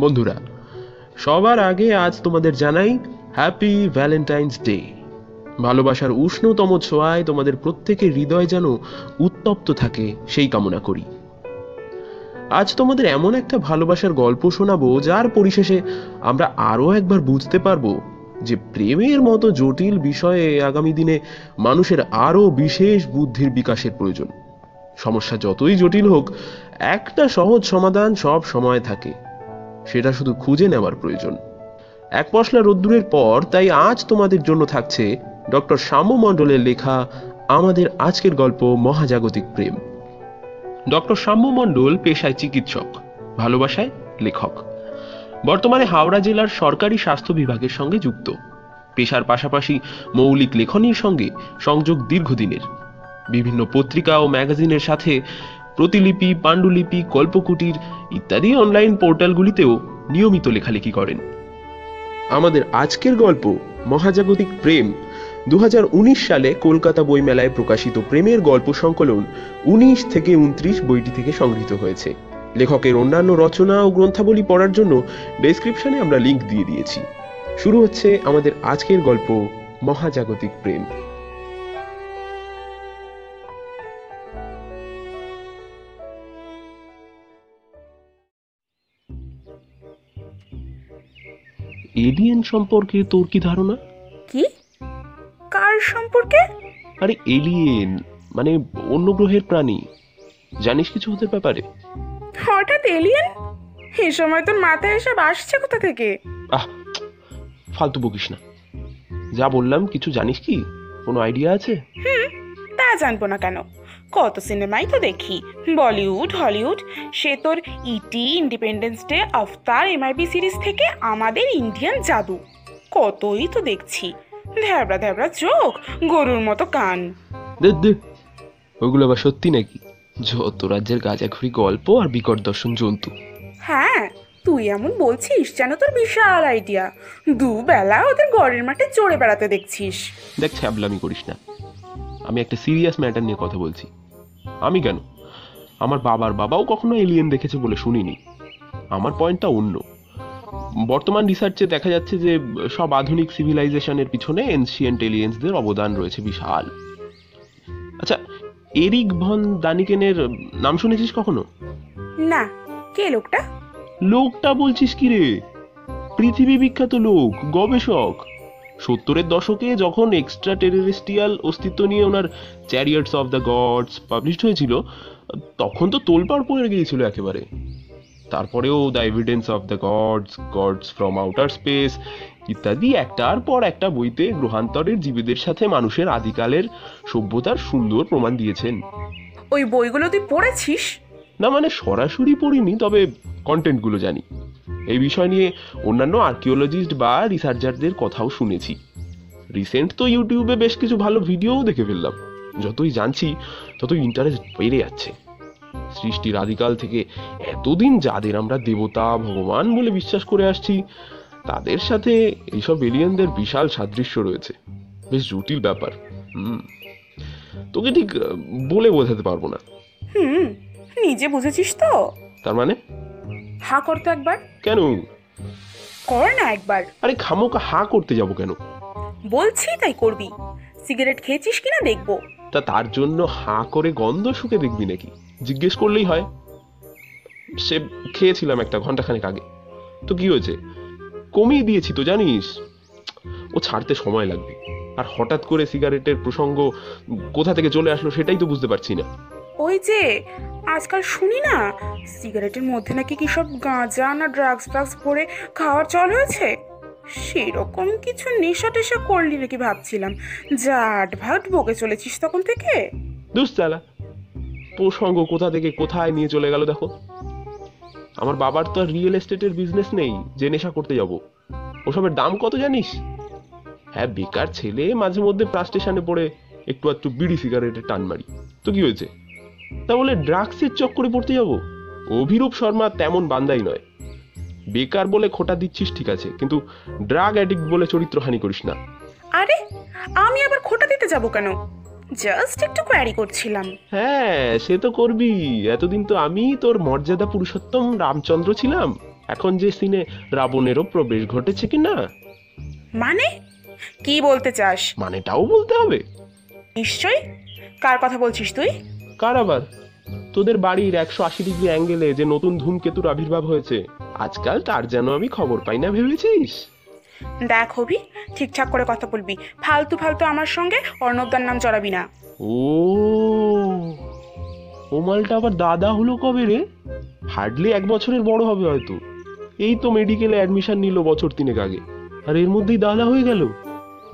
বন্ধুরা, সবার আগে আজ তোমাদের জানাই হ্যাপি ভ্যালেন্টাইন্স ডে ভালোবাসার উষ্ণতম ছোঁয়ায় তোমাদের প্রত্যেকের হৃদয় যেন উত্তপ্ত থাকে, সেই কামনা করি। আজ তোমাদের এমন একটা ভালোবাসার গল্প শোনাবো, যার পরিশেষে আমরা আরও একবার বুঝতে পারব যে প্রেমের মতো জটিল বিষয়ে আগামী দিনে মানুষের আরও বিশেষ বুদ্ধির বিকাশের প্রয়োজন। সমস্যা যতই জটিল হোক, একটা সহজ সমাধান সব সময় থাকে। সেটা শুধু খুঁজে নেওয়ার প্রয়োজন। এক পশলা রোদ্দুরের পর তাই আজ তোমাদের জন্য থাকছে ডক্টর শ্যাম্য মণ্ডলের লেখা আমাদের আজকের গল্প মহাজাগতিক প্রেম। ডক্টর শ্যাম্য মণ্ডল পেশায় চিকিৎসক, ভালোবাসায় লেখক। বর্তমানে হাওড়া জেলার সরকারি স্বাস্থ্য বিভাগের সঙ্গে যুক্ত। পেশার পাশাপাশি মৌলিক লেখনীর সঙ্গে সংযোগ দীর্ঘদিনের। বিভিন্ন পত্রিকা ও ম্যাগাজিনের সাথে প্রতিলিপি, পাণ্ডুলিপি, কল্পকুটির ইত্যাদি অনলাইন পোর্টালগুলিতেও নিয়মিত লেখালেখি করেন। আমাদের আজকের গল্প, মহাজাগতিক প্রেম, দুহাজার উনিশ সালে কলকাতা বইমেলায় প্রকাশিত প্রেমের গল্প সংকলন উনিশ থেকে উনত্রিশ বইটি থেকে সংগৃহীত হয়েছে। লেখকের অন্যান্য রচনা ও গ্রন্থাবলী পড়ার জন্য ডেসক্রিপশনে আমরা লিংক দিয়ে দিয়েছি। শুরু হচ্ছে আমাদের আজকের গল্প, মহাজাগতিক প্রেম। এলিয়েন সম্পর্কে তোর কি ধারণা? কি? কার সম্পর্কে? আরে এলিয়েন মানে অন্য গ্রহের প্রাণী। জানিস কিছু ওদের ব্যাপারে? হঠাৎ এলিয়েন এই সময় তোর মাথায় এসব আসছে কোথা থেকে? আহ ফালতু বকিস না। যা বললাম কিছু জানিস কি? কোনো আইডিয়া আছে? তা জানব না কেন? কত সিনেমাই তো দেখি। বলিউড হলিউড সে তোর ET Independence Day Avatar MIB series থেকে আমাদের ইন্ডিয়ান জাদু। কতই তো দেখছি। ধ্যাবড়া ধ্যাবড়া চোখ গরুর মতো কান। ওগুলো আবার সত্যি নাকি? যত রাজ্যের গাঁজাখুরি গল্প আর বিকট দর্শন জন্তু। হ্যাঁ তুই এমন বলছিস যেন তোর বিশাল আইডিয়া দুবেলা ওদের গড়ের মাঠে চড়ে বেড়াতে দেখছিস। দেখ ছ্যাবলামি করিস না। আমি একটা সিরিয়াস ম্যাটার নিয়ে কথা বলছি। আমি কেন? আমার বাবার বাবাও কখনো এলিয়েন দেখেছে বলে শুনিনি। আমার পয়েন্টটা অন্য। বর্তমান রিসার্চে দেখা যাচ্ছে যে সব আধুনিক সিভিলাইজেশনের পিছনে এনশিয়েন্ট এলিয়েন্সদের অবদান রয়েছে বিশাল। আচ্ছা এরিক ভন দানিকেনের নাম শুনেছিস কখনো? না। কে লোকটা? লোকটা বলছিস কি রে? পৃথিবী বিখ্যাত লোক গবেষক। সত্তরের দশকে যখন এক্সট্রা টেরিস্টিয়াল অস্তিত্ব নিয়ে ওনার chariots of the gods published হয়েছিল তখন তো তোলপাড় পড়ে গিয়েছিল একেবারে। তারপরেও the evidence of the gods gods from outer space ইত্যাদি একটার পর একটা বইতে গ্রহান্তরের জীবীদের সাথে মানুষের আদিকালের সভ্যতার সুন্দর প্রমাণ দিয়েছেন। ওই বইগুলো তুই পড়েছিস? না মানে সরাসরি পড়িনি তবে কন্টেন্টগুলো জানি। এই বিষয় নিয়ে অন্যান্য আর্কিওলজিস্ট বা রিসার্চারদের কথাও শুনেছি। রিসেন্ট তো ইউটিউবে বেশ কিছু ভালো ভিডিওও দেখে ফেললাম। যতই জানছি ততই ইন্টারেস্ট বেড়ে যাচ্ছে। সৃষ্টির আদিকাল থেকে এতদিন যাদের আমরা দেবতা ভগবান বলে বিশ্বাস করে আসছি তাদের সাথে এইসব এলিয়েনদের বিশাল সাদৃশ্য রয়েছে। বেশ জটিল ব্যাপার। হুম। তোকে ঠিক বলে বোঝাতে পারব না। হুম নিজে বুঝেছিস তো? তার মানে? হা কর তো একবার? কেন? কর না একবার। আরে খামোকা হা করতে যাব কেন? বলছি তাই করবি। সিগারেট খেয়েছিস কিনা দেখব। তা তার জন্য হা করে গন্ধ শুকে দেখবি নাকি? জিজ্ঞেস করলেই হয়। সে খেয়েছিলাম একটা ঘন্টাখানেক আগে। তো কি হয়েছে? কমিয়ে দিয়েছি তো জানিস? ও ছাড়তে সময় লাগবে। আর হঠাৎ করে সিগারেটের প্রসঙ্গ কোথা থেকে চলে আসলো সেটাই তো বুঝতে পারছি না। ওই যে, আজকাল শুনি না, সিগারেটের মধ্যে নাকি কি সব গাঁজা না ড্রাগস ড্রাগস পরে খাওয়ার চল হয়েছে? সেরকম কিছু নেশা টেশা করলি নাকি ভাবছিলাম। জাট ভাট বকে চলেছিস তখন থেকে। দুশ্চালা প্রসঙ্গ কোথা থেকে কোথায় নিয়ে চলে গেল দেখো। আমার বাবার তো আর রিয়েল এস্টেটের বিজনেস নেই, যে নেশা করতে যাব। ওসবের দাম কত জানিস? হ্যাঁ বেকার ছেলে মাঝে মধ্যে প্রাস স্টেশনে পড়ে একটু একটু বিড়ি সিগারেটে টান মারি। তো কি হয়েছে? তা বলে ড্রাগসের চক্করে পড়তে যাব? অভিরূপ শর্মা তেমন বান্দাই নয়। বেকার বলে খোটা দিচ্ছিস ঠিক আছে কিন্তু ড্রাগ অ্যাডিক্ট বলে চরিত্রহানি করিস না। আরে আমি আবার খোটা দিতে যাব কেন? জাস্ট একটু কোয়ারি করছিলাম। হ্যাঁ সে তো করবি। এতদিন তো আমি তোর মর্যাদা পুরুষোত্তম রামচন্দ্র ছিলাম। এখন যে সিনে রাবণেরও প্রবেশ ঘটেছে কি না? মানে? কি বলতে চাস? মানেটাও বলতে হবে। নিশ্চয় কার কথা বলছিস তুই? কার আবার? তোদের বাড়ির একশো আশি ডিগ্রি অ্যাঙ্গেলে যে নতুন ধূমকেতুর আবির্ভাব হয়েছে আজকাল তার যেন আমি খবর পাই না ভেবেছিস? দেখ হবি ঠিকঠাক করে কথা বলবি। ফালতু ফালতু আমার সঙ্গে অর্ণবদার নাম জড়াবি না। ও ও মালটা আবার দাদা হলো কবে রে? হার্ডলি এক বছরের বড় হবে হয়তো। এই তো মেডিকেলে অ্যাডমিশন নিল বছর তিনেক আগে। আর এর মধ্যেই দাদা হয়ে গেল।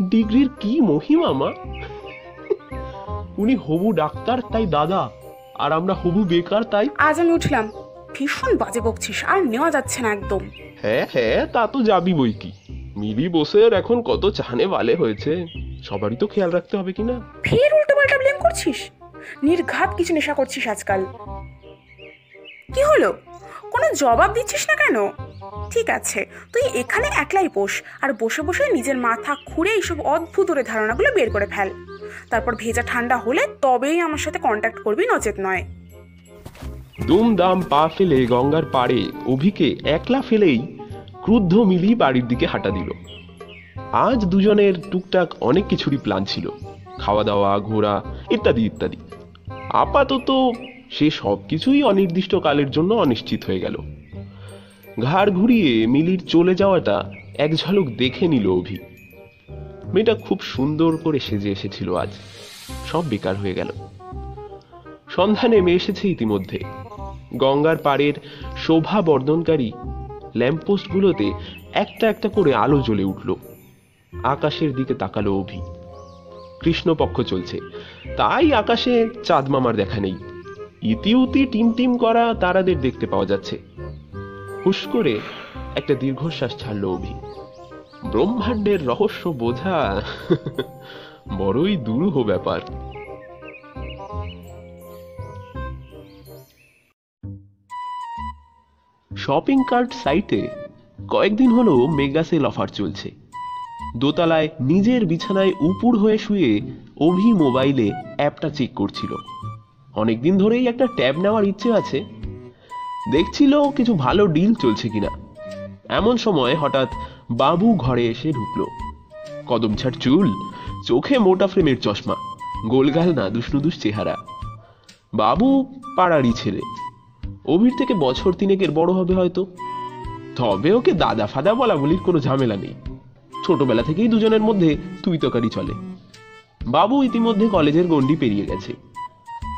ডিগ্রির কি মহিমা মা? উনি হবু ডাক্তার তাই দাদা। আর আমরা হবু বেকার তাই আজ আমি উঠলাম। ভীষণ বাজে বকছিস আর নেওয়া যাচ্ছে না একদম। হ্যাঁ হ্যাঁ তা তো যাবি বই কি। মিলি বসের এখন কত চাহানে বালে হয়েছে। সবারই তো খেয়াল রাখতে হবে কিনা ফের উল্টো পাল্টা ব্লেম করছিস? নির্ঘাত কিছু নেশা করছিস আজকাল। কি হলো? কোনো জবাব দিচ্ছিস না কেন? ঠিক আছে তুই এখানে একলাই বস আর বসে বসে নিজের মাথা খুঁড়ে এইসব অদ্ভুত ধারণাগুলো বের করে ফেল। তারপর ভেজা ঠান্ডা হলে তবেই আমার সাথে কন্ট্যাক্ট করবি, নচেত নয়। দুমদাম পা ফেলে গঙ্গার পাড়ে অভিকে একলা ফেলেই ক্রুদ্ধ মিলি বাড়ির দিকে হাঁটা দিল। আজ দুজনের টুকটাক অনেক কিছুরই প্ল্যান ছিল। খাওয়া দাওয়া ঘোরা, ইত্যাদি ইত্যাদি। আপাতত সে সব কিছুই অনির্দিষ্ট কালের জন্য অনিশ্চিত হয়ে গেল। ঘাড় ঘুরিয়ে মিলির চলে যাওয়াটা এক ঝলক দেখে নিল অভি। মেয়েটা খুব সুন্দর করে সেজে এসেছিল আজ। সব বেকার হয়ে গেল। সন্ধ্যা নেমে এসেছে ইতিমধ্যে। গঙ্গার পাড়ের শোভা বর্ধনকারী ল্যাম্পপোস্টগুলোতে একটা একটা করে আলো জ্বলে উঠল। আকাশের দিকে তাকালো অভি। কৃষ্ণপক্ষ চলছে। তাই আকাশে চাঁদ মামার দেখা নেই। ইতিউতি টিম টিম করা তারাদের দেখতে পাওয়া যাচ্ছে। হুশ করে একটা দীর্ঘশ্বাস ছাড়ল অভি। ব্রহ্মাণ্ডের রহস্য বোঝা বড়ই দুরূহ ব্যাপার। শপিং কার্ট সাইটে কয়েকদিন হলো মেগা সেল অফার চলছে। দোতলায় নিজের বিছানায় উপুর হয়ে শুয়ে অভি মোবাইলে অ্যাপটা চেক করছিল। অনেকদিন ধরেই একটা ট্যাব নেওয়ার ইচ্ছে আছে। দেখছিল কিছু ভালো ডিল চলছে কিনা। এমন সময় হঠাৎ বাবু ঘরে এসে ঢুকলো। কদম ছাড় চুল, চোখে মোটা ফ্রেমের চশমা গোলগাল না দুষ্ণুদুষ চেহারা। বাবু পাড়ারই ছেলে। অভির থেকে বছর তিনেকের বড় হবে হয়তো। তবে ওকে দাদা ফাদা বলা বলির কোনো ঝামেলা নেই। ছোটবেলা থেকেই দুজনের মধ্যে তুই তকারি চলে। বাবু ইতিমধ্যে কলেজের গণ্ডি পেরিয়ে গেছে।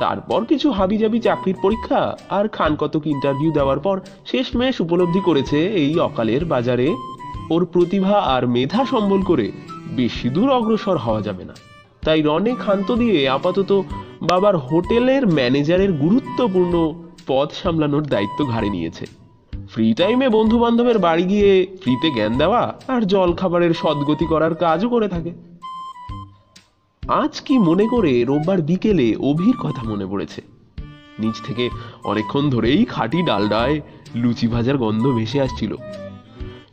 তারপর কিছু হাবিজাবি চাকরির পরীক্ষা আর খান কতক ইন্টারভিউ দেওয়ার পর শেষমেশ উপলব্ধি করেছে এই অকালের বাজারে ওর প্রতিভা আর মেধা সম্বল করে বেশি দূর অগ্রসর হওয়া যাবে না। তাই রনে ক্ষান্ত দিয়ে আপাতত বাবার হোটেলের ম্যানেজারের গুরুত্বপূর্ণ পদ সামলানোর দায়িত্ব ঘাড়ে নিয়েছে। ফ্রি টাইমে বন্ধু বান্ধবের বাড়ি গিয়ে ফ্রিতে জ্ঞান দেওয়া আর জল খাবারের সদ্গতি করার কাজও করে থাকে। আজ কি মনে করে রোববার বিকেলে অভির কথা মনে পড়েছে। নিচ থেকে অনেকক্ষণ ধরেই খাঁটি ডালডায় লুচি ভাজার গন্ধ ভেসে আসছিল।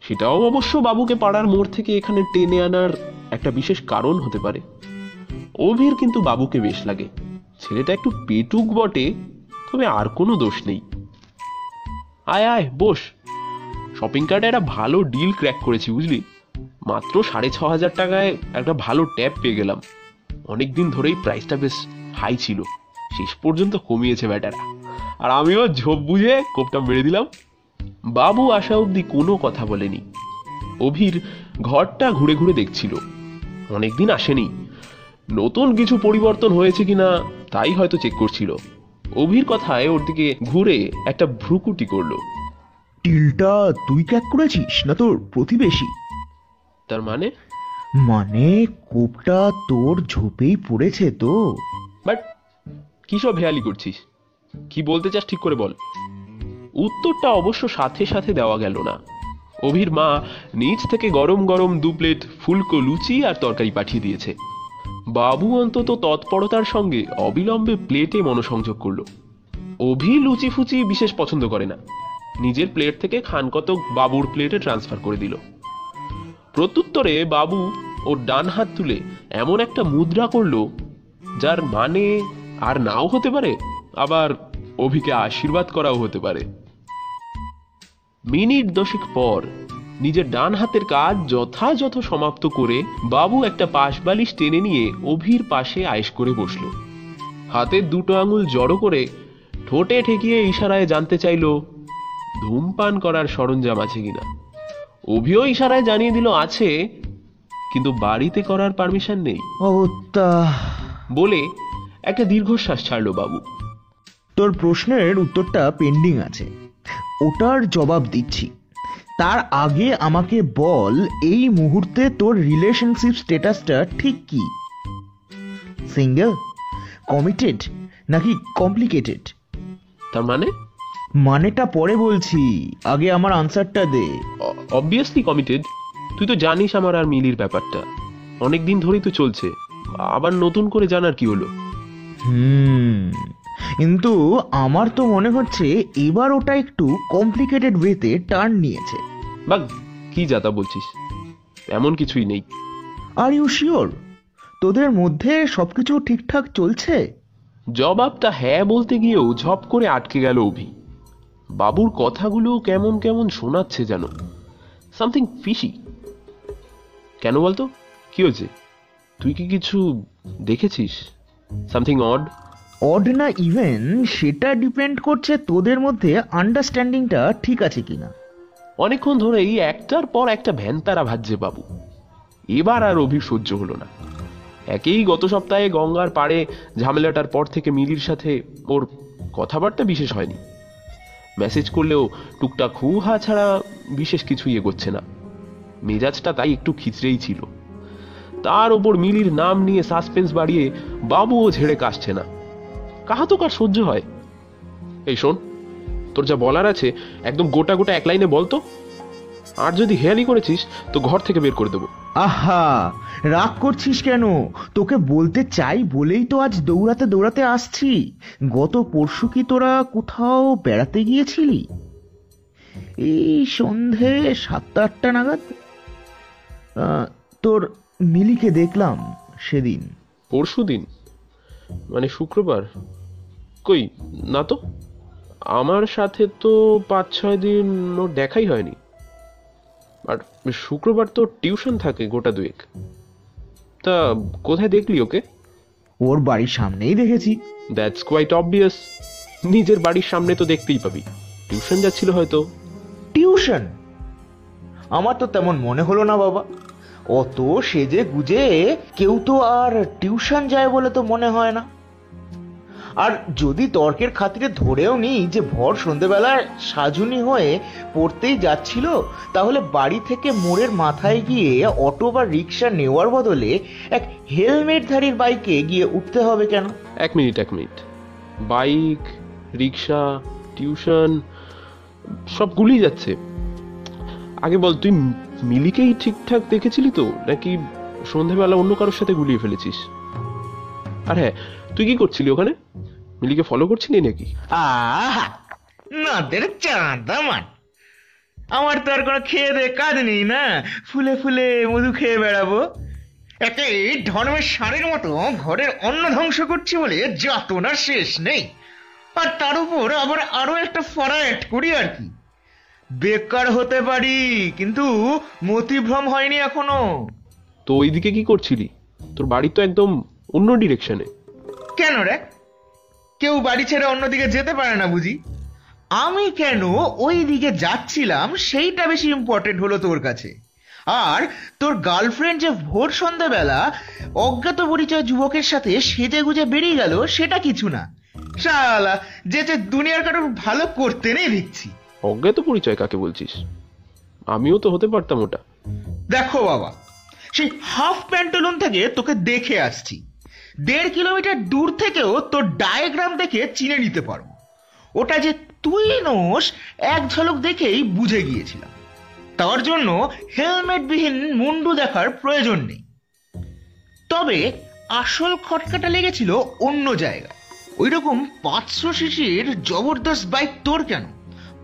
সেটাও অবশ্য বাবুকে পাড়ার মোড় থেকে এখানে টেনে আনার একটা বিশেষ কারণ হতে পারে। অভির কিন্তু বাবুকে বেশ লাগে। ছেলেটা একটু পেটুক বটে, তবে আর কোনো দোষ নেই। আয় আয়, বস। শপিং কার্টে একটা ভালো ডিল ক্র্যাক করেছি, বুঝলি? মাত্র সাড়ে ছ হাজার টাকায় একটা ভালো ট্যাব পেয়ে গেলাম। অনেকদিন ধরেই প্রাইসটা বেশ হাই ছিল। শেষ পর্যন্ত কমিয়েছে ব্যাটারা। আর আমিও ঝোপ বুঝে কোপটা মেরে দিলাম। বাবু আসা অবধি কোনো কথা বলেনি। অভির ঘরটা ঘুরে ঘুরে দেখছিল। অনেকদিন আসেনি। নতুন কিছু পরিবর্তন হয়েছে কিনা তাই হয়তো চেক করছিল। অভির কথায় ওর দিকে ঘুরে একটা ভ্রুকুটি করল। টিলটা তুই ক্যাক করেছিস না তোর প্রতিবেশী? তার মানে? মানে কোপটা তোর ঝোপেই পড়েছে তো। বাট কি সব হেয়ালি করছিস? কি বলতে চাস ঠিক করে বল। উত্তরটা অবশ্য সাথে সাথে দেওয়া গেল না। অভির মা নিচ থেকে গরম গরম দু প্লেট ফুলকো লুচি আর তরকারি পাঠিয়ে দিয়েছে। বাবু অন্তত তৎপরতার সঙ্গে অবিলম্বে প্লেটে মনোসংযোগ করল। অভি লুচি ফুচি বিশেষ পছন্দ করে না। নিজের প্লেট থেকে খান কতক বাবুর প্লেটে ট্রান্সফার করে দিল। প্রত্যুত্তরে বাবু ওর ডান হাত তুলে এমন একটা মুদ্রা করল, যার মানে আর নাও হতে পারে, আবার অভিকে আশীর্বাদ করাও হতে পারে। মিনিট দশেক পর নিজের ডান হাতের কাজ যথাযথ সমাপ্ত করে বাবু একটা পাশ বালিশ টেনে নিয়ে অভির পাশে আয়েস করে বসল। হাতের দুটো আঙুল জড়ো করে ঠোঁটে ঠেকিয়ে ইশারায় জানতে চাইলো ধূমপান করার সরঞ্জাম আছে কিনা? অভিও ইশারায় জানিয়ে দিল আছে কিন্তু বাড়িতে করার পারমিশন নেই। বলে একটা দীর্ঘশ্বাস ছাড়লো বাবু। তোর প্রশ্নের উত্তরটা পেন্ডিং আছে। ওটার জবাব দিচ্ছি। তার আগে আমাকে বল এই মুহূর্তে তোর রিলেশনশিপ স্ট্যাটাসটা ঠিক কি? সিঙ্গেল কমিটেড নাকি কমপ্লিকেটেড তার মানে? মানেটা পরে বলছি আগে আমার আনসারটা দে। অবভিয়াসলি কমিটেড তুই তো জানিস আমার আর মিলির ব্যাপারটা। অনেক দিন ধরেই তো চলছে। আবার নতুন করে জানার কি হলো? হুম। কিন্তু আমার তো মনে হচ্ছে এবার ওটা একটু কমপ্লিকেটেড ওয়েতে টার্ন নিয়েছে। বা কি যাতা বলছিস? এমন কিছুই নেই। আর ইউ শিওর তোদের মধ্যে সবকিছু ঠিকঠাক চলছে? জবাবটা হ্যাঁ বলতে গিয়েও ঝপ করে আটকে গেল অভি। বাবুর কথাগুলো কেমন কেমন শোনাচ্ছে যেন সামথিং ফিশি কেন বলতো? কি হয়েছে? তুই কি কিছু দেখেছিস? সামথিং অড অড না ইভেন সেটা ডিপেন্ড করছে তোদের মধ্যে আন্ডারস্ট্যান্ডিংটা ঠিক আছে কিনা। অনেকক্ষণ ধরেই একটার পর একটা ভ্যানতারা ভাজছে বাবু। এবার আর অভি সহ্য হলো না। একেই গত সপ্তাহে গঙ্গার পাড়ে ঝামেলাটার পর থেকে মিলির সাথে ওর কথাবার্তা বিশেষ হয়নি। মেসেজ করলেও টুকটাক হু হা ছাড়া বিশেষ কিছুই এগোচ্ছে না। মেজাজটা তাই একটু খিচড়েই ছিল। তার ওপর মিলির নাম নিয়ে সাসপেন্স বাড়িয়ে বাবুও ঝেড়ে কাশছে না। কাহা তো কার সহ্য হয়। এই শোন তোর যা বলার আছে একদম গোটা গোটা এক লাইনে বলতো আর যদি হেয়ালি করেছিস তো ঘর থেকে বের করে দেবো। আহা রাগ করছিস কেন? তোকে বলতে চাই বলেই তো আজ দৌড়াতে দৌড়াতে আসছি। গত পরশু কি তোরা কোথাও বেড়াতে গিয়েছিলি? এই সন্ধে সাতটা আটটা নাগাদ। তোর মিলিকে দেখলাম সেদিন। পরশু দিন মানে শুক্রবার? কই না তো? আমার সাথে তো পাঁচ ছয় দিন ওর দেখাই হয়নি। আর শুক্রবার তো টিউশন থাকে গোটা দুয়েক। তা কোথায় দেখলি ওকে? ওর বাড়ির সামনেই দেখেছি। দ্যাটস কোয়াইট অবভিয়াস নিজের বাড়ির সামনে তো দেখতেই পাবি। টিউশন যাচ্ছিল হয়তো। টিউশন? আমার তো তেমন মনে হলো না বাবা। অত সেজে গুজে কেউ তো আর টিউশন যায় বলে তো মনে হয় না। আর যদি তর্কের খাতিরে ধরেও নিই যে ভর সন্ধেবেলায় সাজুনি হয়ে পড়তেই যাচ্ছিল, তাহলে বাড়ি থেকে মোড়ের মাথায় গিয়ে অটো বা রিক্সা নেওয়ার বদলে এক হেলমেটধারীর বাইকে গিয়ে উঠতে হবে কেন? এক মিনিট এক মিনিট। বাইক, রিক্সা, টিউশন, সব গুলিয়ে যাচ্ছে। আগে বল, তুই মিলিকেই ঠিকঠাক দেখেছিলি তো? নাকি সন্ধেবেলা অন্য কারোর সাথে গুলিয়ে ফেলেছিস? আর হ্যাঁ তুই কি করছিলি ওখানে? মিলিকে ফলো করছিলি নাকি? আহা নাদের চাঁদা মান আমার তো আর কোনো খেয়ে দে কাজ নেই না। ফুলে ফুলে মধু খেয়ে বেড়াবো। একে এই ধর্মের সারের মতো ঘরের অন্ন ধ্বংস করছি বলে যাতনা শেষ নেই। আর তার উপর আবার আরও একটা ফরা অ্যাড করি আর কি। বেকার হতে পারি কিন্তু মতিভ্রম হয়নি এখনও। তো ওইদিকে কি করছিলি? তোর বাড়ি তো একদম অন্য ডিরেকশনে কেন রে? কেউ বাড়ি ছেড়ে অন্যদিকে যেতে পারে না বুঝি। আমি কেন ওই দিকে যাচ্ছিলাম সেইটা বেশি ইম্পর্টেন্ট হলো তোর কাছে। আর তোর গার্লফ্রেন্ড যে ভোর সন্ধ্যাবেলা অজ্ঞাত পরিচয় যুবকের সাথে সেজে গুজে বেরিয়ে গেল সেটা কিছু না। শালা যে যে দুনিয়ার কারোর ভালো করতে নেই দেখছি। অজ্ঞাত পরিচয় কাকে বলছিস? আমিও তো হতে পারতাম ওটা। দেখো বাবা সেই হাফ প্যান্টালুন থেকে তোকে দেখে আসছি। দেড় কিলোমিটার দূর থেকেও তোর ডায়াগ্রাম দেখে চিনে নিতে পারব। ওটা যে তুই নোস, এক ঝলক দেখেই বুঝে গিয়েছিলাম। তার জন্য হেলমেটবিহীন মুন্ডু দেখার প্রয়োজন নেই। তবে আসল খটকাটা লেগেছিল অন্য জায়গায়। ওই রকম পাঁচশো সিসির জবরদস্ত বাইক তোর কেন?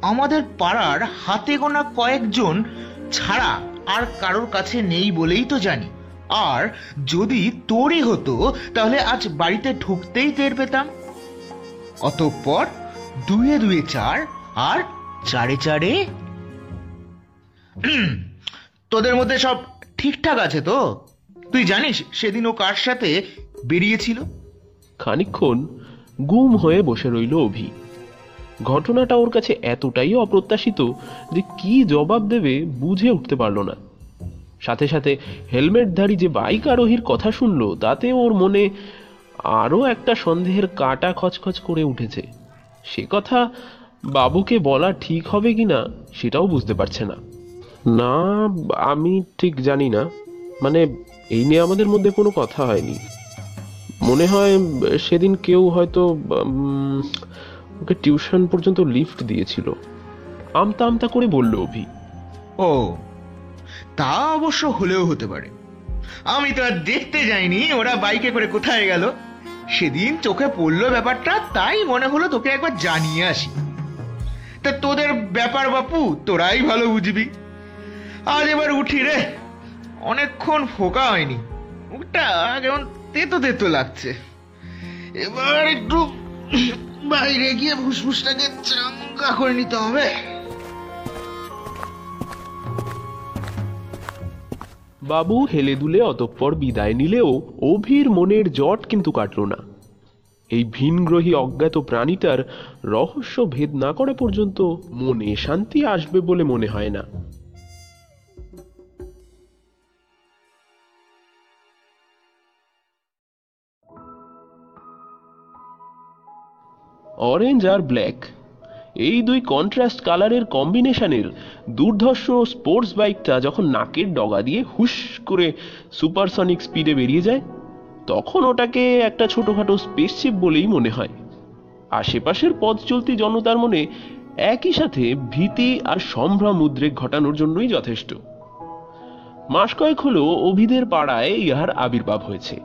আমাদের পাড়ার হাতে গোনা কয়েকজন ছাড়া আর কারোর কাছে নেই বলেই তো জানি। আর যদি তোরই হতো, তাহলে আজ বাড়িতে ঢুকতেই টের পেতাম। অতঃপর দুয়ে দুয়ে চার, আর চারে চারে। তোদের মধ্যে সব ঠিকঠাক আছে তো? তুই জানিস সেদিন ও কার সাথে বেরিয়েছিল? খানিকক্ষণ গুম হয়ে বসে রইল অভি। ঘটনাটা ওর কাছে এতটাই অপ্রত্যাশিত যে কি জবাব দেবে বুঝে উঠতে পারল না। সাথে সাথে হেলমেটধারী যে বাইক আরোহীর কথা শুনলো, তাতে ওর মনে আরও একটা সন্দেহের কাটা খচখচ করে উঠেছে। সে কথা বাবুকে বলা ঠিক হবে কিনা সেটাও বুঝতে পারছে না। না, আমি ঠিক জানি না। মানে এই নিয়ে আমাদের মধ্যে কোনো কথা হয়নি। মনে হয় সেদিন কেউ হয়তো ওকে টিউশন পর্যন্ত লিফট দিয়েছিল। আমতা আমতা করে বলল অভি। ও তা অবশ্য হলেও হতে পারে। আমি তো আর দেখতে যাইনি, ওরা বাইকে করে কোথায় গেল। সেদিন চোখে পড়ল ব্যাপারটা, তাই মনে হলো তোকে একবার জানিয়ে আসি। তা তোদের ব্যাপার বাপু, তোরাই ভালো বুঝবি। আজ এবার উঠি রে, অনেকক্ষণ ফোকা হয়নি। মুখটা কেমন তেতো তেতো লাগছে। এবার একটু বাইরে গিয়ে ফুসফুসটাকে চাঙ্গা করে নিতে হবে। বাবু হেলে দুলে অতঃপর বিদায় নিলেও অভির মনের জট কিন্তু কাটল না। এই ভিনগ্রহী অজ্ঞাত প্রাণীটার রহস্য ভেদ না করা পর্যন্ত মনে শান্তি আসবে বলে মনে হয় না। অরেঞ্জ আর ব্ল্যাক এই দুই কন্ট্রাস্ট কালারের কম্বিনেশনের দুর্ধর্ষ স্পোর্টস বাইকটা যখন নাকের ডগা দিয়ে হুশ করে সুপারসনিক স্পিডে বেরিয়ে যায়, তখন ওটাকে একটা ছোটখাটো স্পেসশিপ বলেই মনে হয়। আশেপাশের পথ চলতি জনতার মনে একই সাথে ভীতি আর সম্ভ্রম উদ্রেক ঘটানোর জন্যই যথেষ্ট। মাস কয়েক হলো অভিদের পাড়ায় ইহার আবির্ভাব হয়েছে।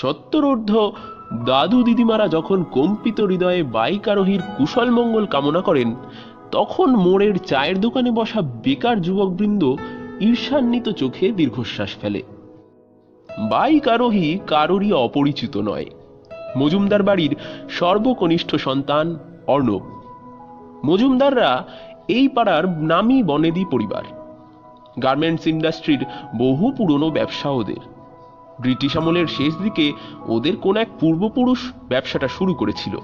সত্তরোর্ধ দাদু দিদিমারা যখন কম্পিত হৃদয়ে বাইক আরোহীর কুশল মঙ্গল কামনা করেন, তখন মোড়ের চায়ের দোকানে বসা বেকার যুবকবৃন্দ ঈর্ষান্বিত চোখে দীর্ঘশ্বাস ফেলে। বাইক আরোহী কারোরই অপরিচিত নয়। মজুমদার বাড়ির সর্বকনিষ্ঠ সন্তান অর্ণব। মজুমদাররা এই পাড়ার নামী বনেদি পরিবার। গার্মেন্টস ইন্ডাস্ট্রির বহু পুরনো ব্যবসা ওদের ব্রিটিশ আমলের শেষ দিকে ওদের কোন এক পূর্বপুরুষ ব্যবসাটা শুরু করেছিল।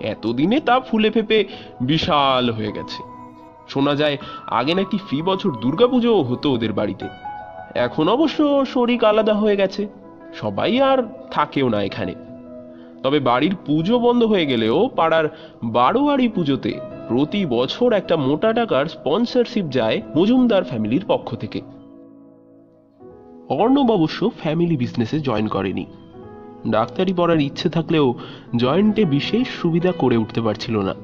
এতদিনে তা ফুলে ফেপে বিশাল হয়ে গেছে। শোনা যায়, আগে নাকি ফি বছর দুর্গাপুজোও হতো ওদের বাড়িতে। এখন অবশ্য শরিক আলাদা হয়ে গেছে। সবাই আর থাকেও না এখানে। তবে বাড়ির পুজো বন্ধ হয়ে গেলেও পাড়ার বারোয়ারি পুজোতে প্রতি বছর একটা মোটা টাকার স্পন্সরশিপ যায় মজুমদার ফ্যামিলির পক্ষ থেকে। অর্ণব অবশ্য ফ্যামিলি বিজনেসে জয়েন করেনি। ডাক্তারি পড়ার ইচ্ছে থাকলেও জয়েন্টে বিশেষ সুবিধা করে উঠতে পারছিল না।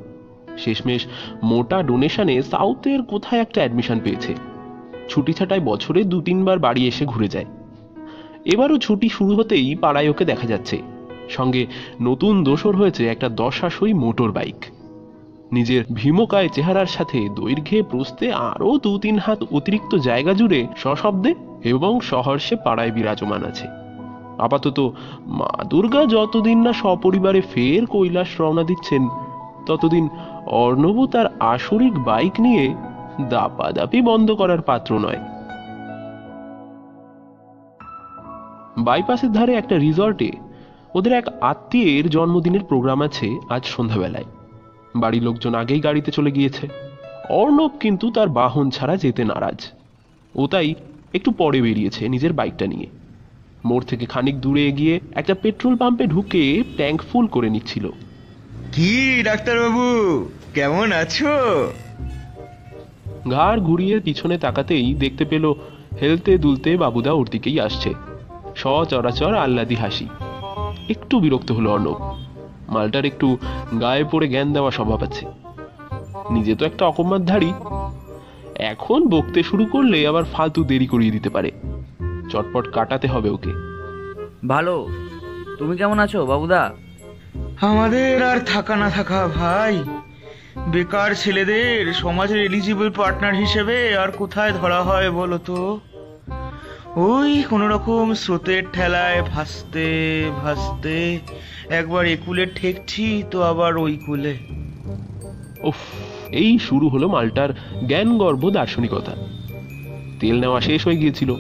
শেষমেশ মোটা ডোনেশনে সাউথের কোথায় একটা অ্যাডমিশন পেয়েছে। ছুটি ছাটায় বছরে দু তিনবার বাড়ি এসে ঘুরে যায়। এবারও ছুটি শুরু হতেই পাড়ায় ওকে দেখা যাচ্ছে। সঙ্গে নতুন দোসর হয়েছে একটা দশাশই মোটর বাইক নিজের ভীমকায় চেহারার সাথে দৈর্ঘ্যে প্রস্তে আরও দু তিন হাত অতিরিক্ত জায়গা জুড়ে সশব্দে এবং সহর্ষে পাড়ায় বিরাজমান আছে। আপাতত মা দুর্গা যতদিন না সপরিবারে ফের কৈলাস রওনা দিচ্ছেন, ততদিন অর্ণব তার আসরিক বাইক নিয়ে দাপাদাপি বন্ধ করার পাত্র নয়। বাইপাসের ধারে একটা রিসর্টে ওদের এক আত্মীয়ের জন্মদিনের প্রোগ্রাম আছে আজ সন্ধ্যাবেলায়। বাড়ির লোকজন আগেই গাড়িতে চলে গিয়েছে। অর্ণব কিন্তু তার বাহন ছাড়া যেতে নারাজ। ও তাই একটু পরে বেরিয়েছে নিজের বাইকটা নিয়ে। মোড় থেকে খানিক দূরে গিয়ে একটা পেট্রোল পাম্পে ঢুকে ট্যাঙ্ক ফুল করে নিচ্ছিল। কি ডাক্তারবাবু? কেমন আছো? ঘাড় ঘুরিয়ে পিছনে তাকাতেই দেখতে পেল হেলতে দুলতে বাবুদা ওর দিকেই আসছে। সচরাচর আহ্লাদি হাসি। একটু বিরক্ত হলো অর্ণব। মালটার একটু গায়ে পড়ে জ্ঞান দেওয়া স্বভাব আছে। নিজে তো একটা অকম্মাতধারী এখন বকতে শুরু করলে আবার ফালতু দেরি করিয়ে দিতে পারে। চটপট কাটাতে হবে ওকে। ভালো। তুমি কেমন আছো বাবুদা? আমাদের আর থাকা না থাকা ভাই। বেকার ছেলেদের সমাজের এলিজিবল পার্টনার হিসেবে আর কোথায় ধরা হয় বলো তো? ওই কোনো রকম স্রোতের ঠেলায় ভাসতে ভাসতে একবার একুলে ঠেকছি তো আবার ওই কুলে। উফ এই শুরু হলো মালটার জ্ঞানগর্ভ দার্শনিকতা। তেল নেওয়া শেষ হয়ে গিয়েছিল।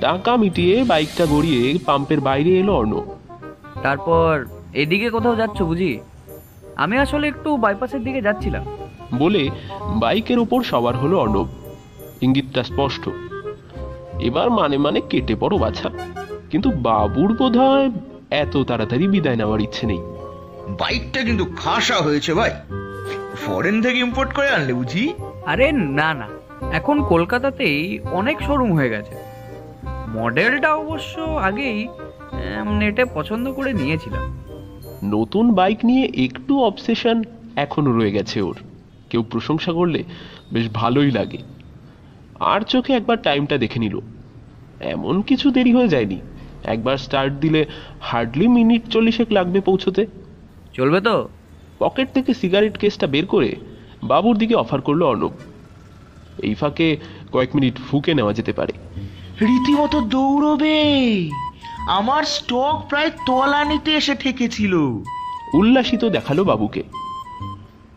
টাকা মিটিয়ে বাইকটা গড়িয়ে পাম্পের বাইরে এলো অর্ণব। তারপর এদিকে কোথাও যাচ্ছ বুঝি? আমি আসলে একটু বাইপাসের দিকে যাচ্ছিলাম। বলে বাইকের উপর সবার হলো অর্ণব। ইঙ্গিতটা স্পষ্ট। এবার মানে মানে কেটে পড়ো বাছা। কিন্তু বাবুর বোধ এত তাড়াতাড়ি বিদায় নেওয়ার ইচ্ছে নেই। বাইকটা কিন্তু খাসা হয়েছে ভাই। ফরেন থেকে ইম্পোর্ট করে আনলে বুঝি? আরে না না। এখন কলকাতাতেই অনেক শোরুম হয়ে গেছে। মডেলটা অবশ্য আগেই নেটে পছন্দ করে নিয়েছিলাম। নতুন বাইক নিয়ে একটু অবসেশন এখনও রয়ে গেছে ওর। কেউ প্রশংসা করলে বেশ ভালোই লাগে। আর চোখে একবার টাইমটা দেখে নিল। এমন কিছু দেরি হয়ে যায়নি। একবার স্টার্ট দিলে হার্ডলি মিনিট চল্লিশেক লাগবে পৌঁছতে। চলবে তো? পকেট থেকে সিগারেট কেসটা বের করে বাবুর দিকে অফার করল অর্ণব। এই ফাঁকে কয়েক মিনিট ফুকে নেওয়া যেতে পারে। রীতিমতো দৌড়বে! আমার স্টক প্রায় তলানিতে এসে ঠেকেছিল। উল্লাসিত দেখাল বাবুকে।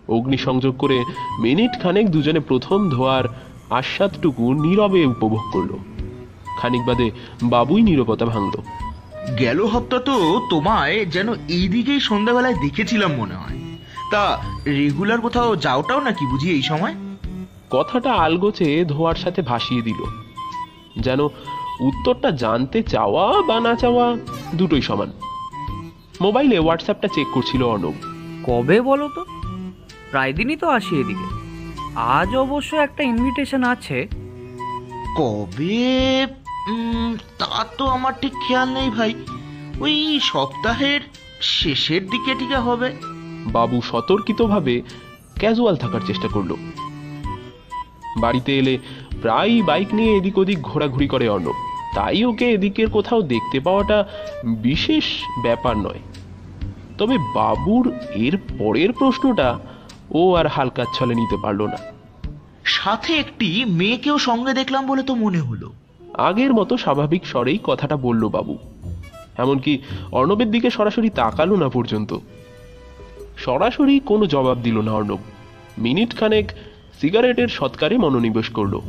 অগ্নিসংযোগ করে মিনিট খানেক দুজনে প্রথম ধোয়ার আস্বাদটুকু নীরবে উপভোগ করল। খানিক বাদে বাবুই নীরবতা ভাঙল গেল হপ্তা তো তোমায় যেন এইদিকেই সন্ধ্যাবেলায় দেখেছিলাম মনে হয়। তা রেগুলার কোথাও যাওটাও নাকি বুঝি এই সময়? কথাটা আলগোচে ধোয়ার সাথে ভাসিয়ে দিল। যেন উত্তরটা জানতে চাওয়া বা না চাওয়া দুটোই সমান। মোবাইলে হোয়াটসঅ্যাপটা চেক করছিল অর্ণব। কবে বলো তো? প্রায় দিনই তো আসি এদিকে। আজ অবশ্য একটা ইনভিটেশন আছে। কবে? তা তো আমার ঠিক খেয়াল নেই ভাই। ওই সপ্তাহের শেষের দিকে টিকা হবে। বাবু সতর্কিতভাবে ক্যাজুয়াল থাকার চেষ্টা করল। বাড়িতে এলে প্রায়ই বাইক নিয়ে এদিক ওদিক ঘোরাঘুরি করে অর্ণব। তাই ওকে এদিকের কোথাও দেখতে পাওয়াটা বিশেষ ব্যাপার নয়। তবে বাবুর এর পরের প্রশ্নটা ও আর হালকা ছলে নিতে পারল না। সাথে একটি মেয়েকেও সঙ্গে দেখলাম বলে তো মনে হলো। আগের মতো স্বাভাবিক স্বরেই কথাটা বলল বাবু। এমনকি অর্ণবের দিকে সরাসরি তাকালো না পর্যন্ত। সরাসরি কোনো জবাব দিল না অর্ণব। মিনিট খানেক সিগারেটের সৎকারে মনোনিবেশ করল।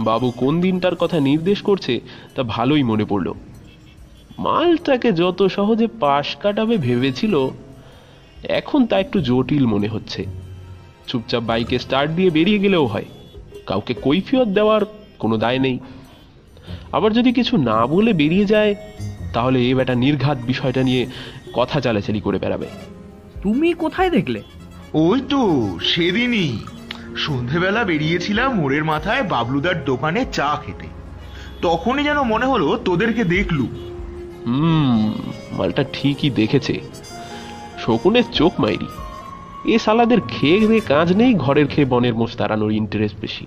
বাবু কোন দিনটার কথা নির্দেশ করছে তা ভালোই মনে পড়ল। মালটাকে যত সহজে পাশ কাটাবে ভেবেছিল, এখন তা একটু জটিল মনে হচ্ছে। চুপচাপ বাইকে স্টার্ট দিয়ে বেরিয়ে গেলেও হয়। কাউকে কৈফিয়ত দেওয়ার কোনো দায় নেই। আবার যদি কিছু না বলে বেরিয়ে যায় তাহলে এ বেটা নির্ঘাত বিষয়টা নিয়ে কথা চালাচালি করে বেড়াবে। তুমি কোথায় দেখলে? ওই তো সেদিনই। সন্ধেবেলা বেরিয়েছিলাম মোড়ের মাথায় বাবলুদার দোকানে চা খেতে। তখনই যেন মনে হলো তোদেরকে দেখলু হুম মালটা ঠিকই দেখেছে। শকুনের চোখ মাইরি। এ সালাদের খেয়ে কাজ নেই ঘরের খেয়ে বনের মোষ তাড়ানোর ইন্টারেস্ট বেশি।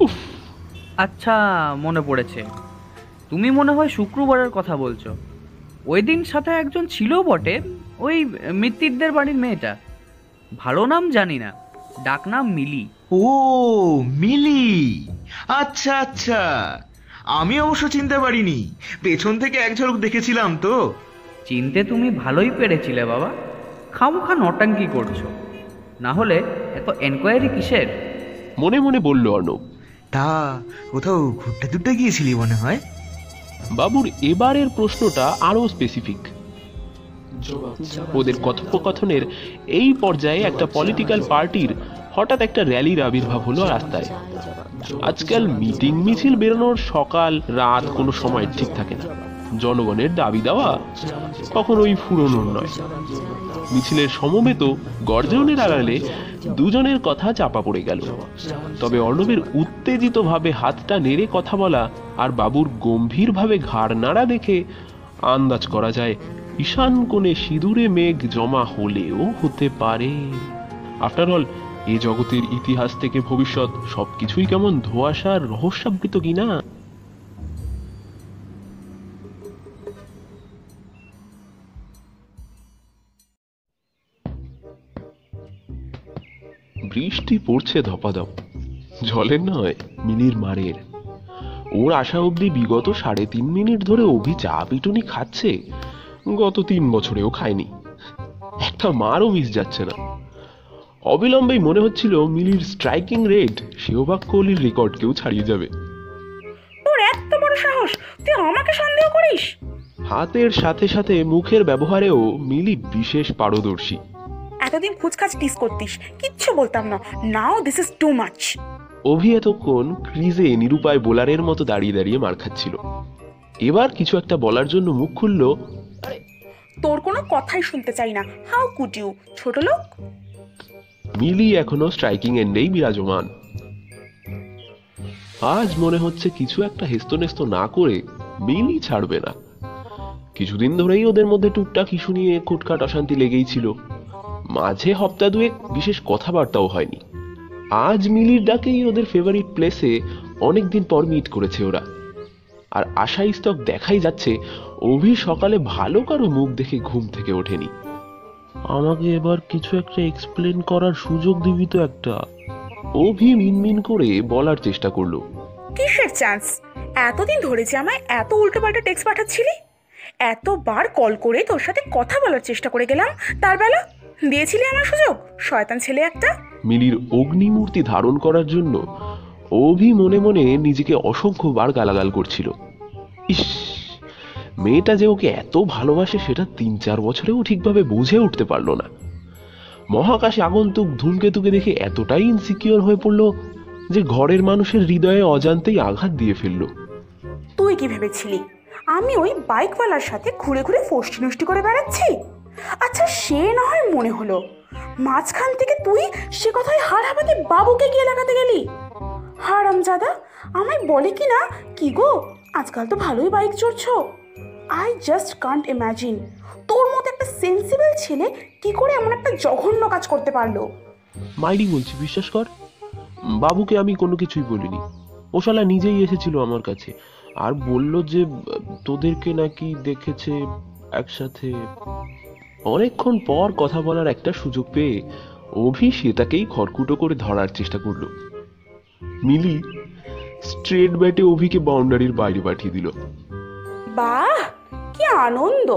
উফ! আচ্ছা মনে পড়েছে। তুমি মনে হয় শুক্রবারের কথা বলছো। ওই দিন সাথে একজন ছিল বটে ওই মিত্তিরদের বাড়ির মেয়েটা। ভালো নাম জানি না ডাকনাম মিলি। ও মিলি! আচ্ছা আচ্ছা। আমি অবশ্য চিনতে পারিনি। পেছন থেকে এক ঝলক দেখেছিলাম তো। চিনতে তুমি ভালোই পেরেছিলে বাবা। খামোখা নটাঙ্কি করছ। না হলে এত এনকোয়ারি কিসের? মনে মনে বলল অর্ণব তা কোথাও ঘুরতে টুরতে গিয়েছিলি মনে হয়? বাবুর এবারের প্রশ্নটা আরও স্পেসিফিক ওদের কথোপকথনের এই পর্যায়ে একটা পলিটিক্যাল পার্টির হঠাৎ একটা র্যালির আবির্ভাব হলো রাস্তায়। আজকাল মিটিং মিছিল বেরোনোর সকাল, রাত কোনো সময় ঠিক থাকে না। জনগণের দাবি দেওয়া কখনোই ফুরনোর নয়। মিছিলের সমবেত গর্জনের আড়ালে দুজনের কথা চাপা পড়ে গেল। তবে অর্ণবের উত্তেজিতভাবে হাতটা নেড়ে কথা বলা আর বাবুর গম্ভীরভাবে ঘাড় নাড়া দেখে আন্দাজ করা যায়, ঈশান কোণে সিঁদুরে মেঘ জমা হলেও হতে পারে। আফটার অল এ জগতের ইতিহাস থেকে ভবিষ্যৎ সবকিছুই কেমন ধোঁয়াশার রহস্যাবৃত কিনা? বৃষ্টি পড়ছে ধপাধপ। জলের নয় মিনির মারের। ওর আশা অবধি বিগত সাড়ে তিন মিনিট ধরে অভি চা পিটুনি খাচ্ছে। গত তিন বছরেও খায়নি। একটা মারও মিস যাচ্ছে না। অবিলম্বেই মনে হচ্ছিল মিলির স্ট্রাইকিং রেট সেহবাগ কোহলির রেকর্ডকেও ছাড়িয়ে যাবে। তুই আমাকে সন্দেহ করিস? হাতের সাথে সাথে মুখের ব্যবহারেও মিলি বিশেষ পারদর্শী। এতদিন খুচখাচ টিস করতিস কিচ্ছু বলতাম না। Now this is too much Abhi এতক্ষণ ক্রিজে নিরুপায় বোলারের মতো দাঁড়িয়ে দাঁড়িয়ে মার খাচ্ছিল। এবার কিছু একটা বলার জন্য মুখ খুলল তোর কোনো কথাই শুনতে চাই না। হাউ কুড ইউ ছোট লোক? মিলি এখনও স্ট্রাইকিং এন্ডেই বিরাজমান। আজ মনে হচ্ছে কিছু একটা হেস্তনেস্ত না করে মিলি ছাড়বে না। কিছুদিন ধরেই ওদের মধ্যে টুকটাক ইস্যু নিয়ে খুটখাট অশান্তি লেগেই ছিল। মাঝে হপ্তা দুয়েক বিশেষ কথাবার্তাও হয়নি। আজ মিলির ডাকেই ওদের ফেভারিট প্লেসে অনেকদিন পর মিট করেছে ওরা। আর আশা ইস্তক দেখাই যাচ্ছে অভি সকালে ভালো কারও মুখ দেখে ঘুম থেকে ওঠেনি। আমাকে এবার কিছু একটা এক্সপ্লেন করার সুযোগ দিবি তো একটা। অভি মিনমিন করে বলার চেষ্টা করল। কিসের চান্স এতদিন ধরে যে আমায় এত উল্টোপাল্টা টেক্সট পাঠাচ্ছিলি? এতবার কল করে তোর সাথে কথা বলার চেষ্টা করে গেলাম তার বেলা? দিয়েছিলি আমার সুযোগ? শয়তান ছেলে একটা। মিলির অগ্নিমূর্তি ধারণ করার জন্য অভি মনে মনে নিজেকে অসংখ্যবার গালাগাল করছিল। ইস মেয়েটা যে ওকে এত ভালোবাসে সেটা তিন চার বছরেও ঠিকভাবে বুঝে উঠতে পারল না। মহাকাশে আগন্তুক ধূমকেতুকে দেখে এতটাই ইনসিকিওর হয়ে পড়ল যে ঘরের মানুষের হৃদয়ে অজান্তেই আঘাত দিয়ে ফেলল। তুই কি ভেবেছিলি? আমি ওই বাইকওয়ালার সাথে ঘুরে ঘুরে ফষ্টি নষ্টি করে বেড়াচ্ছি? আচ্ছা সে না হয় মনে হলো। মাঝখান থেকে তুই সে কথায় হার হাবাতে বাবুকে গিয়ে লাগাতে গেলি? হারাম জাদা আমায় বলে কি না? কি গো, আজকাল তো ভালোই বাইক চড়ছো। আই জাস্ট কান্ট ইম্যাজিন তোর মতো একটা সেন্সিবল ছেলে কি করে এমন একটা জঘন্য কাজ করতে পারল? মাইরি বলছি, বিশ্বাস কর, বাবুকে আমি কোনো কিছুই বলিনি। ও শালা নিজেই এসেছিল আমার কাছে আর বলল যে, তোদেরকে নাকি দেখেছে একসাথে অনেকক্ষণ পর কথা বলার একটা সুযোগ পেয়ে অভি সেটাকেই খড়কুটো করে ধরার চেষ্টা করল। মিলি স্ট্রেট ব্যাটে অভিকে বাউন্ডারির বাইরে পাঠিয়ে দিল। বাহ কি আনন্দ।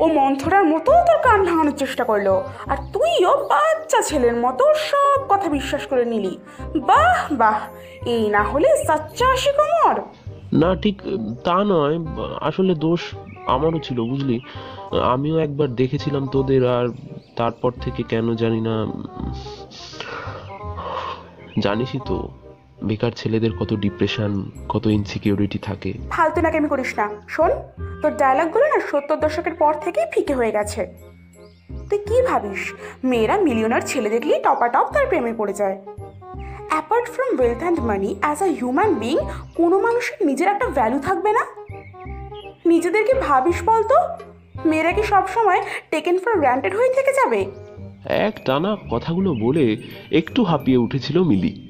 ও মন্থরার মতো তোর কান ভাঙানোর চেষ্টা করল। আর তুইও বাচ্চা ছেলের মতো সব কথা বিশ্বাস করে নিলি। বাহ বাহ এই না হলে সাচ্চা কোমর। না ঠিক তা নয়। আসলে দোষ আমারও ছিল বুঝলি? আমিও একবার দেখেছিলাম তোদের, আর তারপর থেকে কেন জানি না জানিসই তো, বেকার ছেলেদের কত ডিপ্রেশন কত ইনসিকিউরিটি থাকে। ফালতু নাকামি করিস না। শোন, তোর ডায়লগগুলো না সত্তর দশকের পর থেকেই ফিকে হয়ে গেছে। তুই কি ভাবিস? মেয়েরা মিলিয়নার ছেলে দেখলেই টপাটপ তার প্রেমে পড়ে যায়। Apart from wealth and money as a human being কোনো মানুষের নিজের একটা ভ্যালু থাকবে না? নিজেদেরকে ভাবিস বলতো? মেয়েরা কি সবসময় টেকেন ফর গ্রান্টেড হয়ে থেকে যাবে? এক টানা কথাগুলো বলে একটু হাঁপিয়ে উঠেছিল মিলি।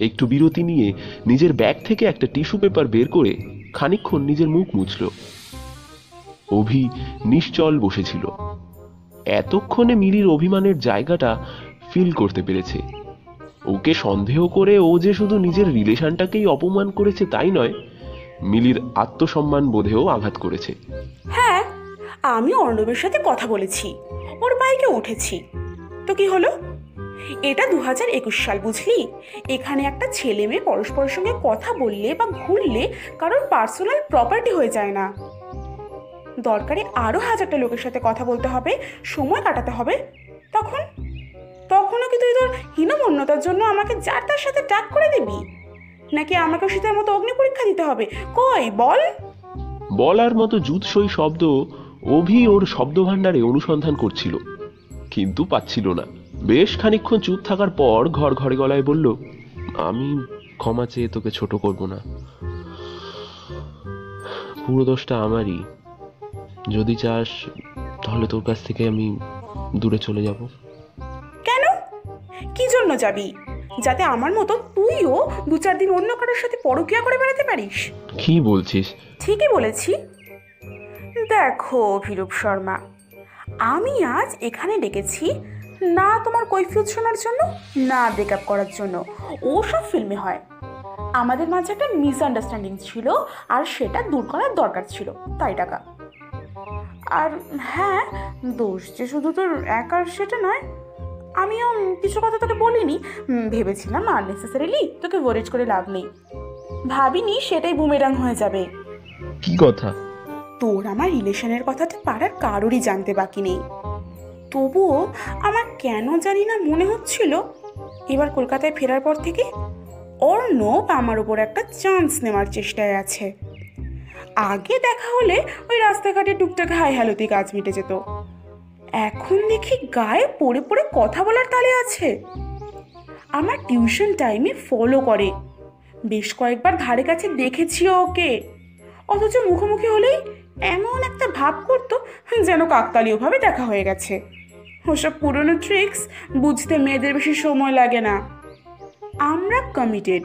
একটু বিরতি নিয়ে নিজের ব্যাগ থেকে একটা টিস্যু পেপার বের করে খানিকক্ষণ নিজের মুখ মুছল। অভি নিশ্চল বসেছিল। এতক্ষণে মিলির অভিমানের জায়গাটা ফিল করতে পেরেছে। ওকে সন্দেহ করে ও যে শুধু নিজের রিলেশনটাকেই অপমান করেছে তাই নয় মিলির আত্মসম্মান বোধেও আঘাত করেছে। হ্যাঁ আমি অর্ণবের সাথে কথা বলেছি। ওর বাইকে উঠেছি। তো কি হলো? এটা দু হাজার একুশ সাল, বুঝলি? এখানে একটা ছেলে মেয়ে পরস্পরের সঙ্গে কথা বললে বা ঘুরলে কারোর পার্সোনাল প্রপার্টি হয়ে যায় না। দরকারে আরও হাজারটা লোকের সাথে কথা বলতে হবে, সময় কাটাতে হবে। তখন? তখনও কি তুই তোর হীনমন্যতার জন্য আমাকে যার তার সাথে ডাক করে দিবি? নাকি আমাকে শীতের মতো অগ্নি পরীক্ষা দিতে হবে? কই, বল। বলার মতো জুৎসই শব্দ অভি ওর শব্দভাণ্ডারে অনুসন্ধান করছিল কিন্তু পাচ্ছিল না। বেশ খানিকক্ষণ চুপ থাকার পর ঘর ঘরে গলায় বলল আমি ক্ষমা চেয়ে তোকে ছোট করব না। পুরো দোষটা আমারই। যদি চাস তাহলে তোর কাছ থেকে আমি দূরে চলে যাব। কেন? কি জন্য যাবি? যাতে আমার মতো তুইও দু চার দিন অন্য কারোর সাথে পরকিয়া করে বেড়াতে পারিস? কি বলছিস? ঠিকই বলেছি। দেখো অভিরূপ শর্মা, আমি আজ এখানে ডেকেছি না তোমার কৈফিয়ত শোনার জন্য, না ব্রেকআপ করার জন্য। ও সব ফিল্মে হয়। আমাদের মাঝে একটা মিসআন্ডারস্ট্যান্ডিং ছিল আর সেটা দূর করার দরকার ছিল, তাই টাকা। আর হ্যাঁ দোষ যে শুধু তোর একার সেটা নয়, আমিও কিছু কথা তোকে বলিনি। ভেবেছিলাম আননেসেসারিলি তোকে ওয়ারেজ করে লাভ নেই। ভাবিনি সেটাই বুমেরাং হয়ে যাবে। কি কথা? তোর আমার রিলেশনের কথাটা পাড়ার কারোরই জানতে বাকি নেই। তবুও আমার কেন জানি না মনে হচ্ছিল। এবার কলকাতায় ফেরার পর থেকে অর্ণব আমার ওপর একটা চান্স নেওয়ার চেষ্টায় আছে। আগে দেখা হলে ওই রাস্তাঘাটে টুকটাক হাই হ্যালোতে কাজ মিটে যেত। এখন দেখি গায়ে পড়ে পড়ে কথা বলার তালে আছে। আমার টিউশন টাইমে ফলো করে। বেশ কয়েকবার ধারে কাছে দেখেছিও ওকে। অথচ মুখোমুখি হলেই এমন একটা ভাব করতো যেন কাকতালীয়ভাবে দেখা হয়ে গেছে। ওসব পুরনো ট্রিক্স বুঝতে মেয়েদের বেশি সময় লাগে না। আমরা কমিটেড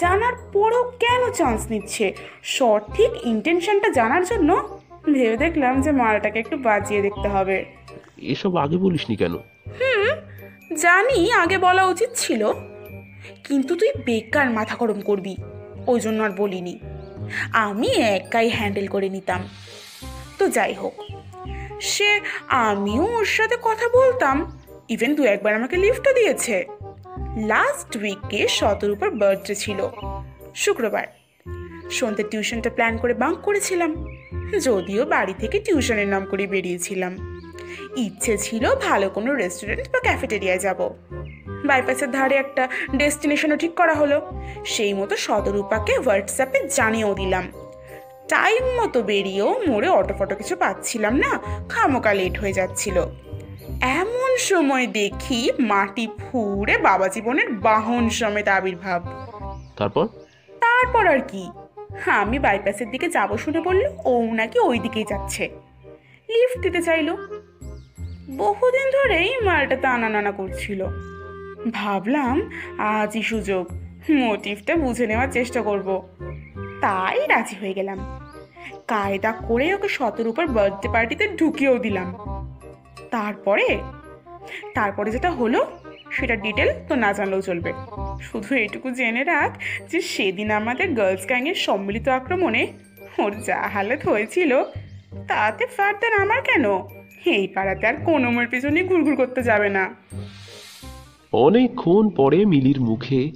জানার পরও কেন চান্স নিচ্ছে? সঠিক ইন্টেনশনটা জানার জন্য ভেবে দেখলাম যে মালটাকে একটু বাজিয়ে দেখতে হবে। এসব আগে বলিসনি কেন? হুম জানি আগে বলা উচিত ছিল। কিন্তু তুই বেকার মাথা গরম করবি। ওই জন্য আর বলিনি। আমি একাই হ্যান্ডেল করে নিতাম। তো যাই হোক, সে আমিও ওর সাথে কথা বলতাম। ইভেন দু একবার আমাকে লিফটও দিয়েছে। লাস্ট উইকে শতর উপর বার্থডে ছিল। শুক্রবার। সন্ধ্যে টিউশনটা প্ল্যান করে বাঙ্ক করেছিলাম। যদিও বাড়ি থেকে টিউশনের নাম করে বেরিয়েছিলাম। ইচ্ছে ছিল ভালো কোনো রেস্টুরেন্ট বা ক্যাফেটেরিয়ায় যাব। বাইপাসের ধারে একটা ডেস্টিনেশনও ঠিক করা হলো। সেই মতো সদরূপাকে হোয়াটসঅ্যাপে জানিয়েও দিলাম। টাইম মতো বেরিয়েও মোড়ে অটো ফটো কিছু পাচ্ছিলাম না খামোকা লেট হয়ে যাচ্ছিল। এমন সময় দেখি মাটি ফুঁড়ে বাবা জীবনের বাহন সমেত আবির্ভাব। তারপর? তারপর আর কি? হ্যাঁ আমি বাইপাসের দিকে যাব শুনে বলল ও নাকি ওই দিকেই যাচ্ছে। লিফট দিতে চাইলো। বহুদিন ধরেই মালটা টানা নানা করছিল। ভাবলাম আজই সুযোগ। মোটিভটা বুঝে নেওয়ার চেষ্টা করব। তাই রাজি হয়ে গেলাম। কায়দা করে ওকে শতর উপর বার্থডে পার্টিতে ঢুকিয়েও দিলাম। তারপরে? তারপরে যেটা হলো, সেটা ডিটেল তো না জানলেও চলবে। শুধু এইটুকু জেনে রাখ যে সেদিন আমাদের গার্লস গ্যাংয়ের সম্মিলিত আক্রমণে ওর যা হালত হয়েছিল, তাতে ফার্দার আমার কেন? এই পাড়াতে আর কোনো মেয়ের পিছনে ঘুরঘুর করতে যাবে না। অনেকক্ষণ পরে মিলির মুখে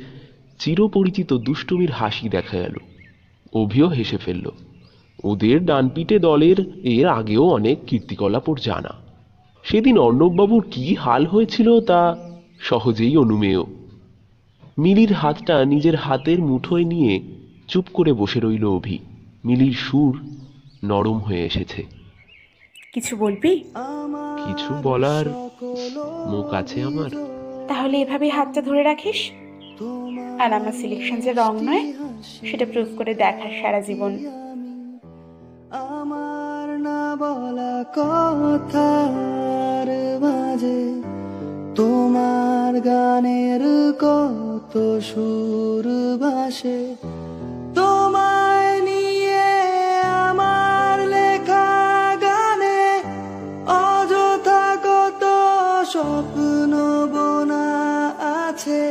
চিরপরিচিত দুষ্টুমির হাসি দেখা গেল। অভিও হেসে ফেলল ওদের ডানপিটে দলের এর আগেও অনেক কীর্তিকলাপ ওর জানা। সেদিন অর্ণববাবুর কি হাল হয়েছিল তা সহজেই অনুমেয়। মিলির হাতটা নিজের হাতের মুঠোয় নিয়ে চুপ করে বসে রইল অভি। মিলির সুর নরম হয়ে এসেছে। কিছু বলবি? কিছু বলার মুখ আছে আমার? তাহলে এভাবে হাতটা ধরে রাখিস? আর আমার সিলেকশন যে রং নয়, সেটা প্রুভ করে দেখার সারা জীবন। আমার না বলা কথার মাঝে তোমার গানের কত সুর ভাসে। তোমায় নিয়ে আমার লেখা গানে অযথা কত স্বপ্ন আছে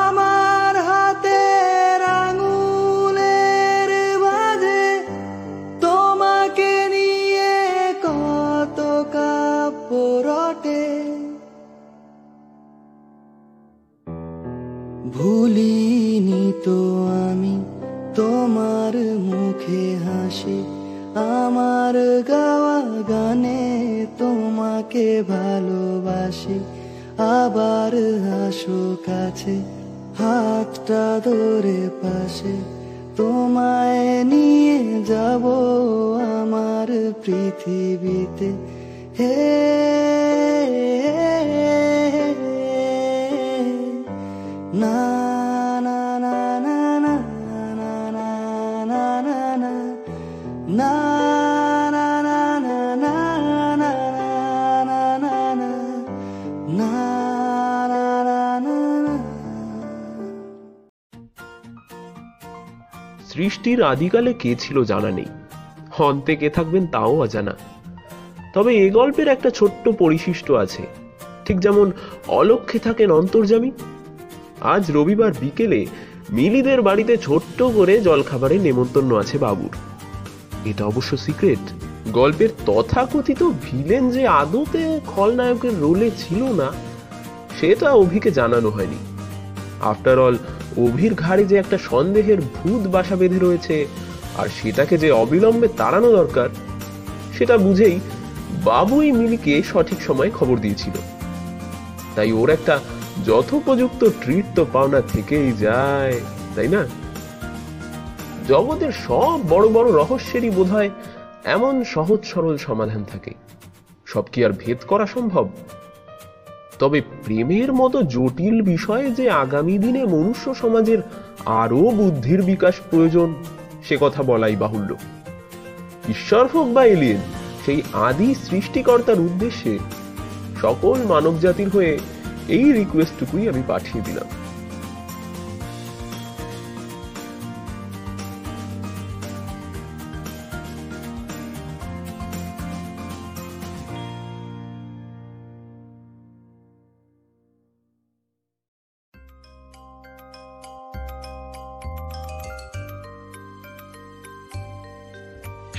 আমার হাতের আঙুলের মাঝে। তোমাকে নিয়ে কত রটে। ভুলিনি তো আমি তোমার মুখে হাসি, আমার গাওয়া গানে তোমাকে ভালোবাসি। আবার আসো কাছে হাতটা ধরে পাশে। তোমায় নিয়ে যাব আমার পৃথিবীতে। হে না সৃষ্টির আদিকালে কে ছিল জানা নেই। অন্তে কে থাকবেন তাও অজানা। তবে এ গল্পের একটা ছোট্ট পরিশিষ্ট আছে। ঠিক যেমন অলক্ষে থাকেন অন্তর্জামী আজ রবিবার বিকেলে মিলিদের বাড়িতে ছোট্ট করে জলখাবারের নেমন্তন্ন আছে বাবুর। এটা অবশ্য সিক্রেট। গল্পের তথাকথিত ভিলেন যে আদতে খলনায়কের রোলে ছিল না, সেটা অভিকে জানানো হয়নি। আফটার অল অভির ঘাড়ে যে একটা সন্দেহের ভূত বাসা বেঁধে রয়েছে, আর সেটাকে যে অবিলম্বে তাড়ানো দরকার, সেটা বুঝেই বাবুই মিলিকে সঠিক সময়ে খবর দিয়েছিল। তাই ওর একটা যথোপযুক্ত ট্রিট তো পাওনা থেকেই যায়, তাই না? জগতের সব বড় বড় রহস্যেরই বোধহয় এমন সহজ সরল সমাধান থাকে। সব কি আর ভেদ করা সম্ভব? তবে প্রেমের মতো জটিল বিষয়ে যে আগামী দিনে মনুষ্য সমাজের আরও বুদ্ধির বিকাশ প্রয়োজন, সে কথা বলাই বাহুল্য। ঈশ্বর হোক বা এলিয়েন সেই আদি সৃষ্টিকর্তার উদ্দেশ্যে সকল মানব জাতির হয়ে এই রিকোয়েস্টটুকুই আমি পাঠিয়ে দিলাম।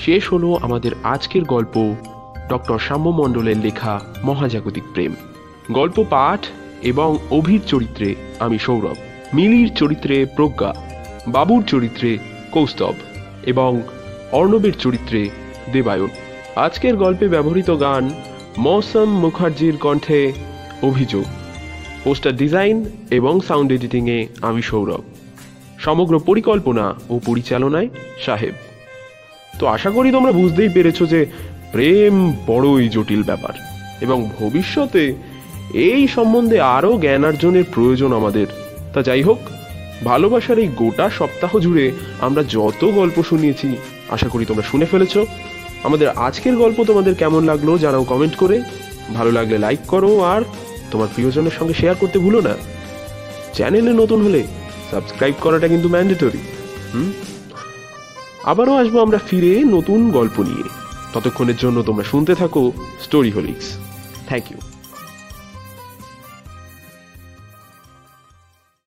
শেষ হলো আমাদের আজকের গল্প ডক্টর শ্যাম্য মণ্ডলের লেখা মহাজাগতিক প্রেম। গল্প পাঠ এবং অভির চরিত্রে আমি সৌরভ, মিলির চরিত্রে প্রজ্ঞা, বাবুর চরিত্রে কৌস্তব এবং অর্ণবের চরিত্রে দেবায়ন। আজকের গল্পে ব্যবহৃত গান মৌসম মুখার্জির কণ্ঠে অভিযোগ, পোস্টার ডিজাইন এবং সাউন্ড এডিটিংয়ে আমি সৌরভ। সমগ্র পরিকল্পনা ও পরিচালনায় সাহেব। তো আশা করি তোমরা বুঝতেই পেরেছ যে প্রেম বড়ই জটিল ব্যাপার এবং ভবিষ্যতে এই সম্বন্ধে আরও জ্ঞান অর্জনের প্রয়োজন আমাদের। তা যাই হোক, ভালোবাসার এই গোটা সপ্তাহ জুড়ে আমরা যত গল্প শুনিয়েছি, আশা করি তোমরা শুনে ফেলেছো। আমাদের আজকের গল্প তোমাদের কেমন লাগল জানাও কমেন্ট করে। ভালো লাগলে লাইক করো আর তোমার প্রিয়জনের সঙ্গে শেয়ার করতে ভুলো না। চ্যানেলে নতুন হলে সাবস্ক্রাইব করাটা কিন্তু ম্যান্ডেটরি, হুম? আবারও আসব আমরা ফিরে নতুন গল্প নিয়ে। ততক্ষণের জন্য তোমরা শুনতে থাকো স্টোরি হোলিক্স থ্যাংক ইউ